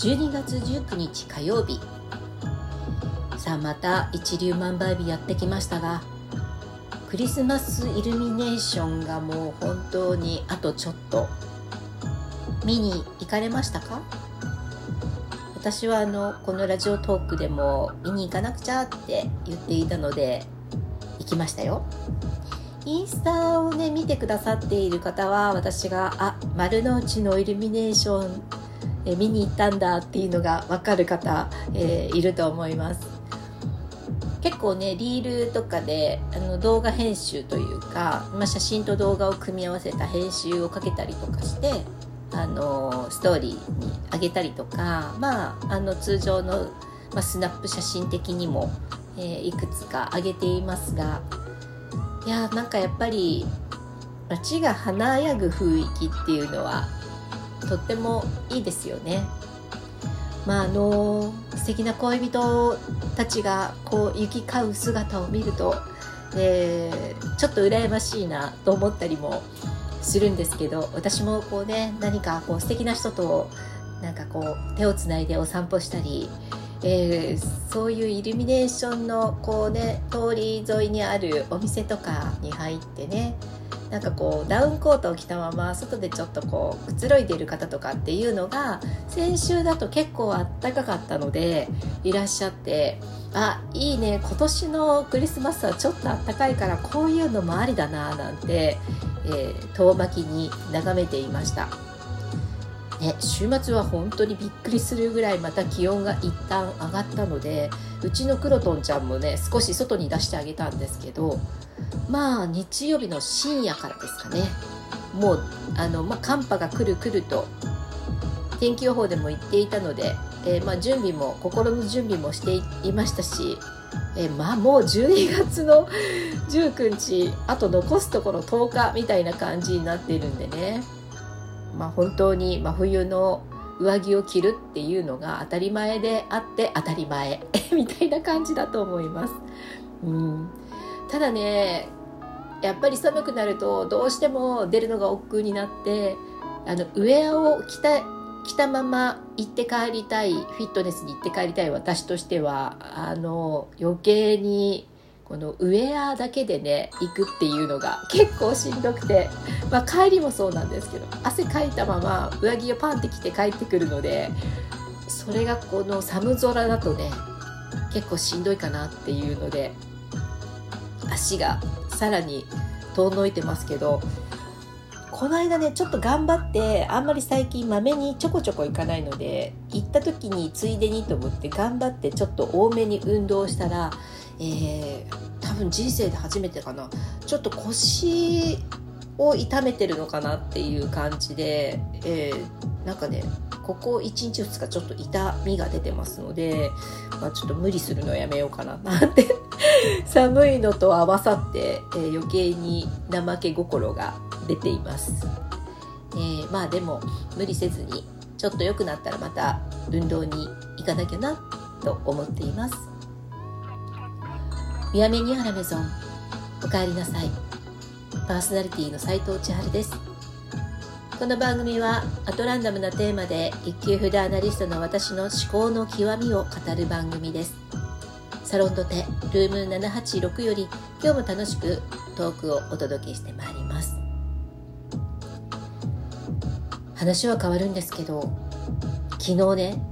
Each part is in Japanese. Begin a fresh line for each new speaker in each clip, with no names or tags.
12月19日火曜日。さあまた一粒万倍日やってきましたがクリスマスイルミネーションがもう本当にあとちょっと。見に行かれましたか？私はあのこのラジオトークでも見に行かなくちゃって言っていたので行きましたよ。インスタをね見てくださっている方は私があ丸の内のイルミネーションえ見に行ったんだっていうのが分かる方、え、いると思います。結構ねリールとかであの動画編集というか、まあ、写真と動画を組み合わせた編集をかけたりとかしてあのストーリーに上げたりとか、まあ、あの通常の、まあ、スナップ写真的にも、えー、いくつか上げていますがいやなんかやっぱり街が華やぐ雰囲気っていうのはとってもいいですよね。まああの素敵な恋人たちがこう行き交う姿を見ると、えー、ちょっと羨ましいなと思ったりもするんですけど私もこうね何かこう素敵な人となんかこう手をつないでお散歩したり、えー、そういうイルミネーションのこうね通り沿いにあるお店とかに入ってねなんかこうダウンコートを着たまま外でちょっとこうくつろいでいる方とかっていうのが先週だと結構あったかかったのでいらっしゃってあいいね今年のクリスマスはちょっとあったかいからこういうのもありだななんて、えー、遠巻きに眺めていました。ね、週末は本当にびっくりするぐらいまた気温が一旦上がったのでうちのクロトンちゃんもね少し外に出してあげたんですけどまあ日曜日の深夜からですかね。もうあの、まあ、寒波が来る来ると天気予報でも言っていたので、えー、まあ、準備も心の準備もしていましたし、えー、まあもう12月の19日あと残すところ10日みたいな感じになっているんでね、まあ、本当に真冬の上着を着るっていうのが当たり前であって当たり前 みたいな感じだと思います。うんただねやっぱり寒くなるとどうしても出るのが億劫になってあのウェアを着た着たまま行って帰りたいフィットネスに行って帰りたい私としてはあの余計にこのウェアだけでね行くっていうのが結構しんどくて、まあ、帰りもそうなんですけど汗かいたまま上着をパンって着て帰ってくるのでそれがこの寒空だとね結構しんどいかなっていうので足がさらに遠のいてますけどこの間ねちょっと頑張ってあんまり最近まめにちょこちょこ行かないので行った時についでにと思って頑張ってちょっと多めに運動したら、えー、多分人生で初めてかな。ちょっと腰を痛めてるのかなっていう感じで、えー、なんかねここ1日2日ちょっと痛みが出てますので、まあ、ちょっと無理するのやめようかななんて。寒いのと合わさって、えー、余計に怠け心が出ています、えー、まあでも無理せずにちょっと良くなったらまた運動に行かなきゃなと思っています。ミヤメニアラメゾンおかえりなさい。パーソナリティの斉藤千春です。この番組はアトランダムなテーマで一級フードアナリストの私の思考の極みを語る番組です。サロンドテルーム786より今日も楽しくトークをお届けしてまいります。話は変わるんですけど昨日ね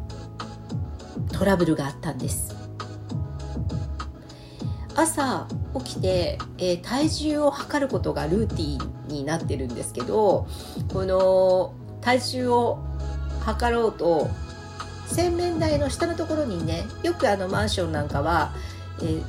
トラブルがあったんです。朝起きて、えー、体重を測ることがルーティンになってるんですけどこの体重を測ろうと洗面台の下のところにねよくあのマンションなんかは、えー、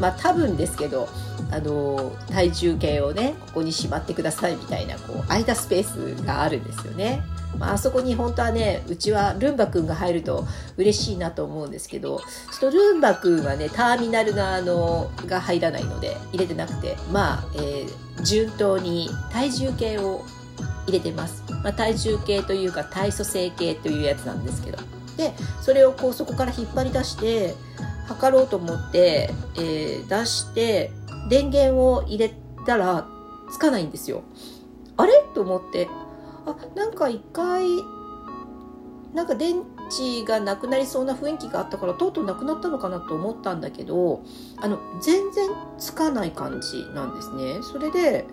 まあ多分ですけどあの体重計をねここにしまってくださいみたいなこう空いたスペースがあるんですよね。まあ、あそこに本当はねうちはルンバくんが入ると嬉しいなと思うんですけどちょっとルンバくんはねターミナルのあのが入らないので入れてなくてまあ、えー、順当に体重計を入れてます、まあ、体重計というか体組成計というやつなんですけどでそれをこうそこから引っ張り出して測ろうと思って、えー、出して電源を入れたらつかないんですよ。あれ？と思ってあなんか一回なんか電池がなくなりそうな雰囲気があったからとうとうなくなったのかなと思ったんだけどあの全然つかない感じなんですね。それで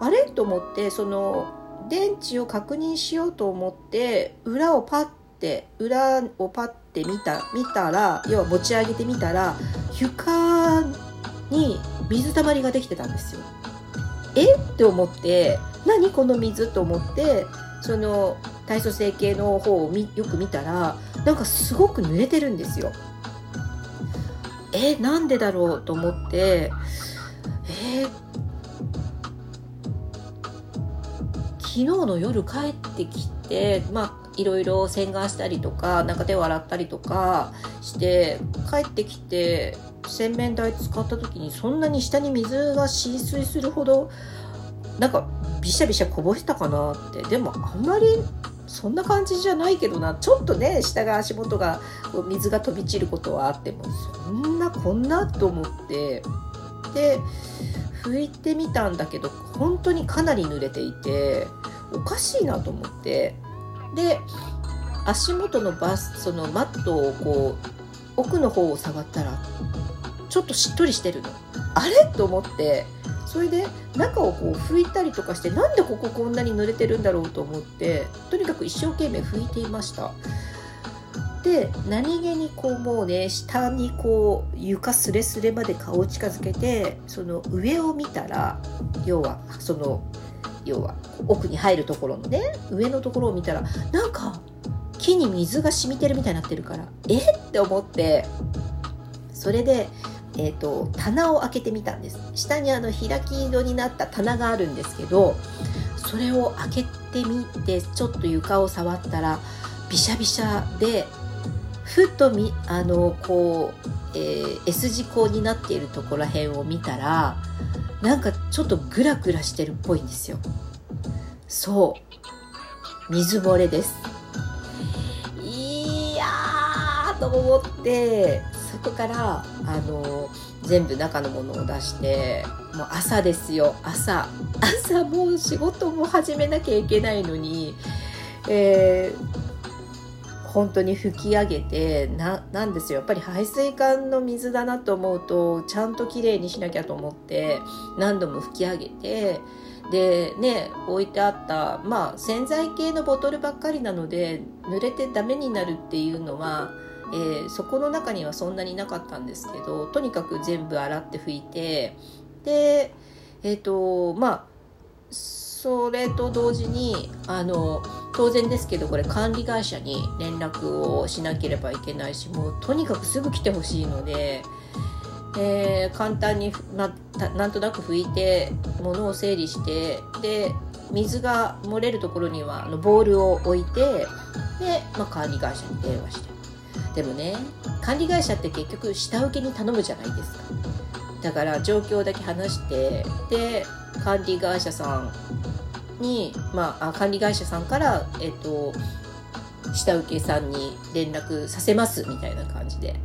あれ？と思ってその電池を確認しようと思って裏をパッて裏をパッて見た見たら要は持ち上げてみたら床に水たまりができてたんですよ。え？って思って何この水？と思ってその体組成計の方をよく見たらなんかすごく濡れてるんですよ。え？なんでだろう？と思ってえ？ー、昨日の夜帰ってきてまあいろいろ洗顔したりとかなんか手を洗ったりとかして帰ってきて洗面台使った時にそんなに下に水が浸水するほどなんかびしゃびしゃこぼしたかなって。でもあんまりそんな感じじゃないけどな。ちょっとね下が足元が水が飛び散ることはあってもそんなこんなと思って。で拭いてみたんだけど本当にかなり濡れていておかしいなと思って。で足元のバスそのマットをこう奥の方を触ったらちょっとしっとりしてるの。あれ？と思ってそれで中をこう拭いたりとかしてなんでこここんなに濡れてるんだろうと思ってとにかく一生懸命拭いていました。で何気にこうもうね下にこう床すれすれまで顔を近づけてその上を見たら要はその要は奥に入るところのね上のところを見たらなんか木に水が染みてるみたいになってるからえ？って思ってそれでえーと、棚を開けてみたんです。下にあの開き戸になった棚があるんですけどそれを開けてみてちょっと床を触ったらびしゃびしゃでふっとみあのこう、えー、S 字工になっているところら辺を見たらなんかちょっとグラグラしてるっぽいんですよ。そう。水漏れです。いやーと思ってそこからあの全部中のものを出してもう朝ですよ。朝。朝もう仕事も始めなきゃいけないのに、えー、本当に拭き上げてななんですよ。やっぱり排水管の水だなと思うとちゃんときれいにしなきゃと思って何度も拭き上げてでね置いてあったまあ洗剤系のボトルばっかりなので濡れてダメになるっていうのはえー、そこの中にはそんなになかったんですけどとにかく全部洗って拭いてでえっ、ー、とまあそれと同時にあの当然ですけどこれ管理会社に連絡をしなければいけないしもうとにかくすぐ来てほしいので、えー、簡単に、ま、なんとなく拭いて物を整理してで水が漏れるところにはあのボールを置いてで、ま、管理会社に電話して。でもね管理会社って結局下請けに頼むじゃないですか。だから状況だけ話してで管理会社さんに、まあ、管理会社さんから、えっと、下請けさんに連絡させますみたいな感じで、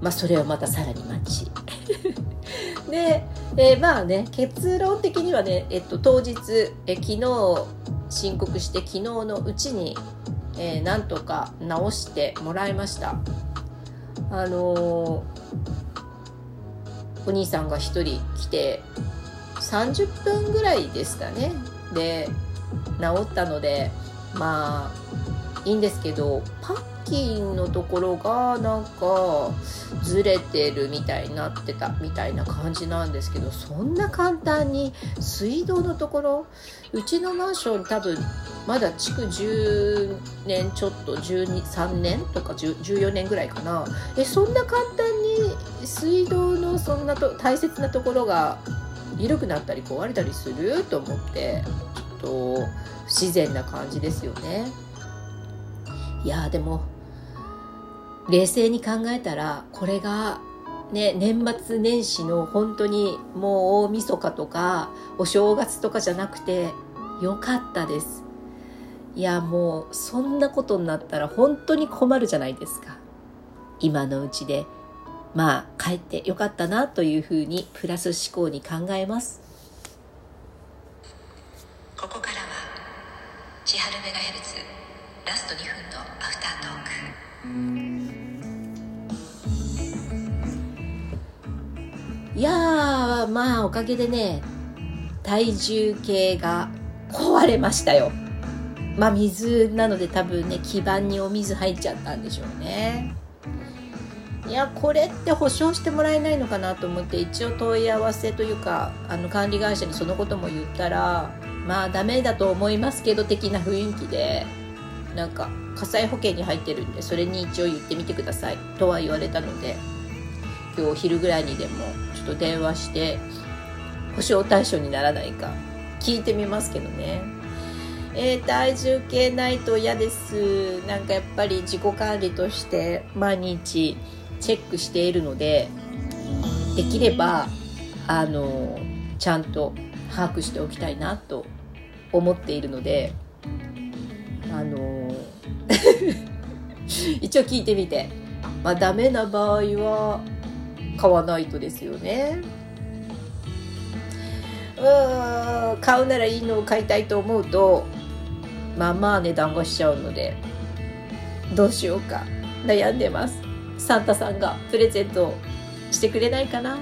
まあ、それをまたさらに待ち。で、えー、まあね結論的にはね、えっと、当日え昨日申告して昨日のうちにえー、なんとか直してもらいました。あのー、お兄さんが1人来て30分ぐらいですかね。で治ったのでまあいいんですけどパッキンのところがなんかずれてるみたいになってたみたいな感じなんですけどそんな簡単に水道のところうちのマンション多分まだ築10年ちょっと13年とか14年ぐらいかな。えそんな簡単に水道のそんなと大切なところが緩くなったり壊れたりすると思ってちょっと不自然な感じですよねいやでも冷静に考えたらこれがね、年末年始の本当にもう大晦日とかお正月とかじゃなくてよかったです。いやもうそんなことになったら本当に困るじゃないですか。今のうちでまあ帰ってよかったなというふうにプラス思考に考えます。
ここからは千春メガヘルツ
ラスト2分のアフタートーク。いやーまあおかげでね体重計が壊れましたよ。まあ水なので多分ね基盤にお水入っちゃったんでしょうねいやこれって保証してもらえないのかなと思って一応問い合わせというかあの管理会社にそのことも言ったらまあダメだと思いますけど的な雰囲気でなんか火災保険に入ってるんでそれに一応言ってみてくださいとは言われたので今日お昼ぐらいにでもちょっと電話して保証対象にならないか聞いてみますけどね。えー、体重計ないと嫌です。なんかやっぱり自己管理として毎日チェックしているのでできればあのちゃんと把握しておきたいなと思っているのであの 一応聞いてみて。まあダメな場合は買わないとですよね。うん買うならいいのを買いたいと思うとまあまあ値段がしちゃうのでどうしようか。悩んでます。サンタさんがプレゼントをしてくれないかな？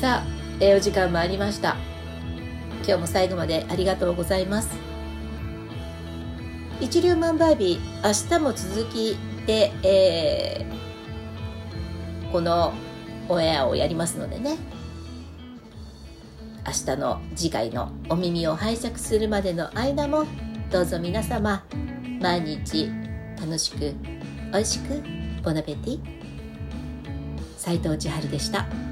さあ、えー、お時間もありました。今日も最後までありがとうございます。一粒万倍日明日も続きで、えー、このオンエアをやりますのでね。明日の次回のお耳を拝借するまでの間もどうぞ皆様毎日楽しく美味しくボナペティ斉藤千春でした。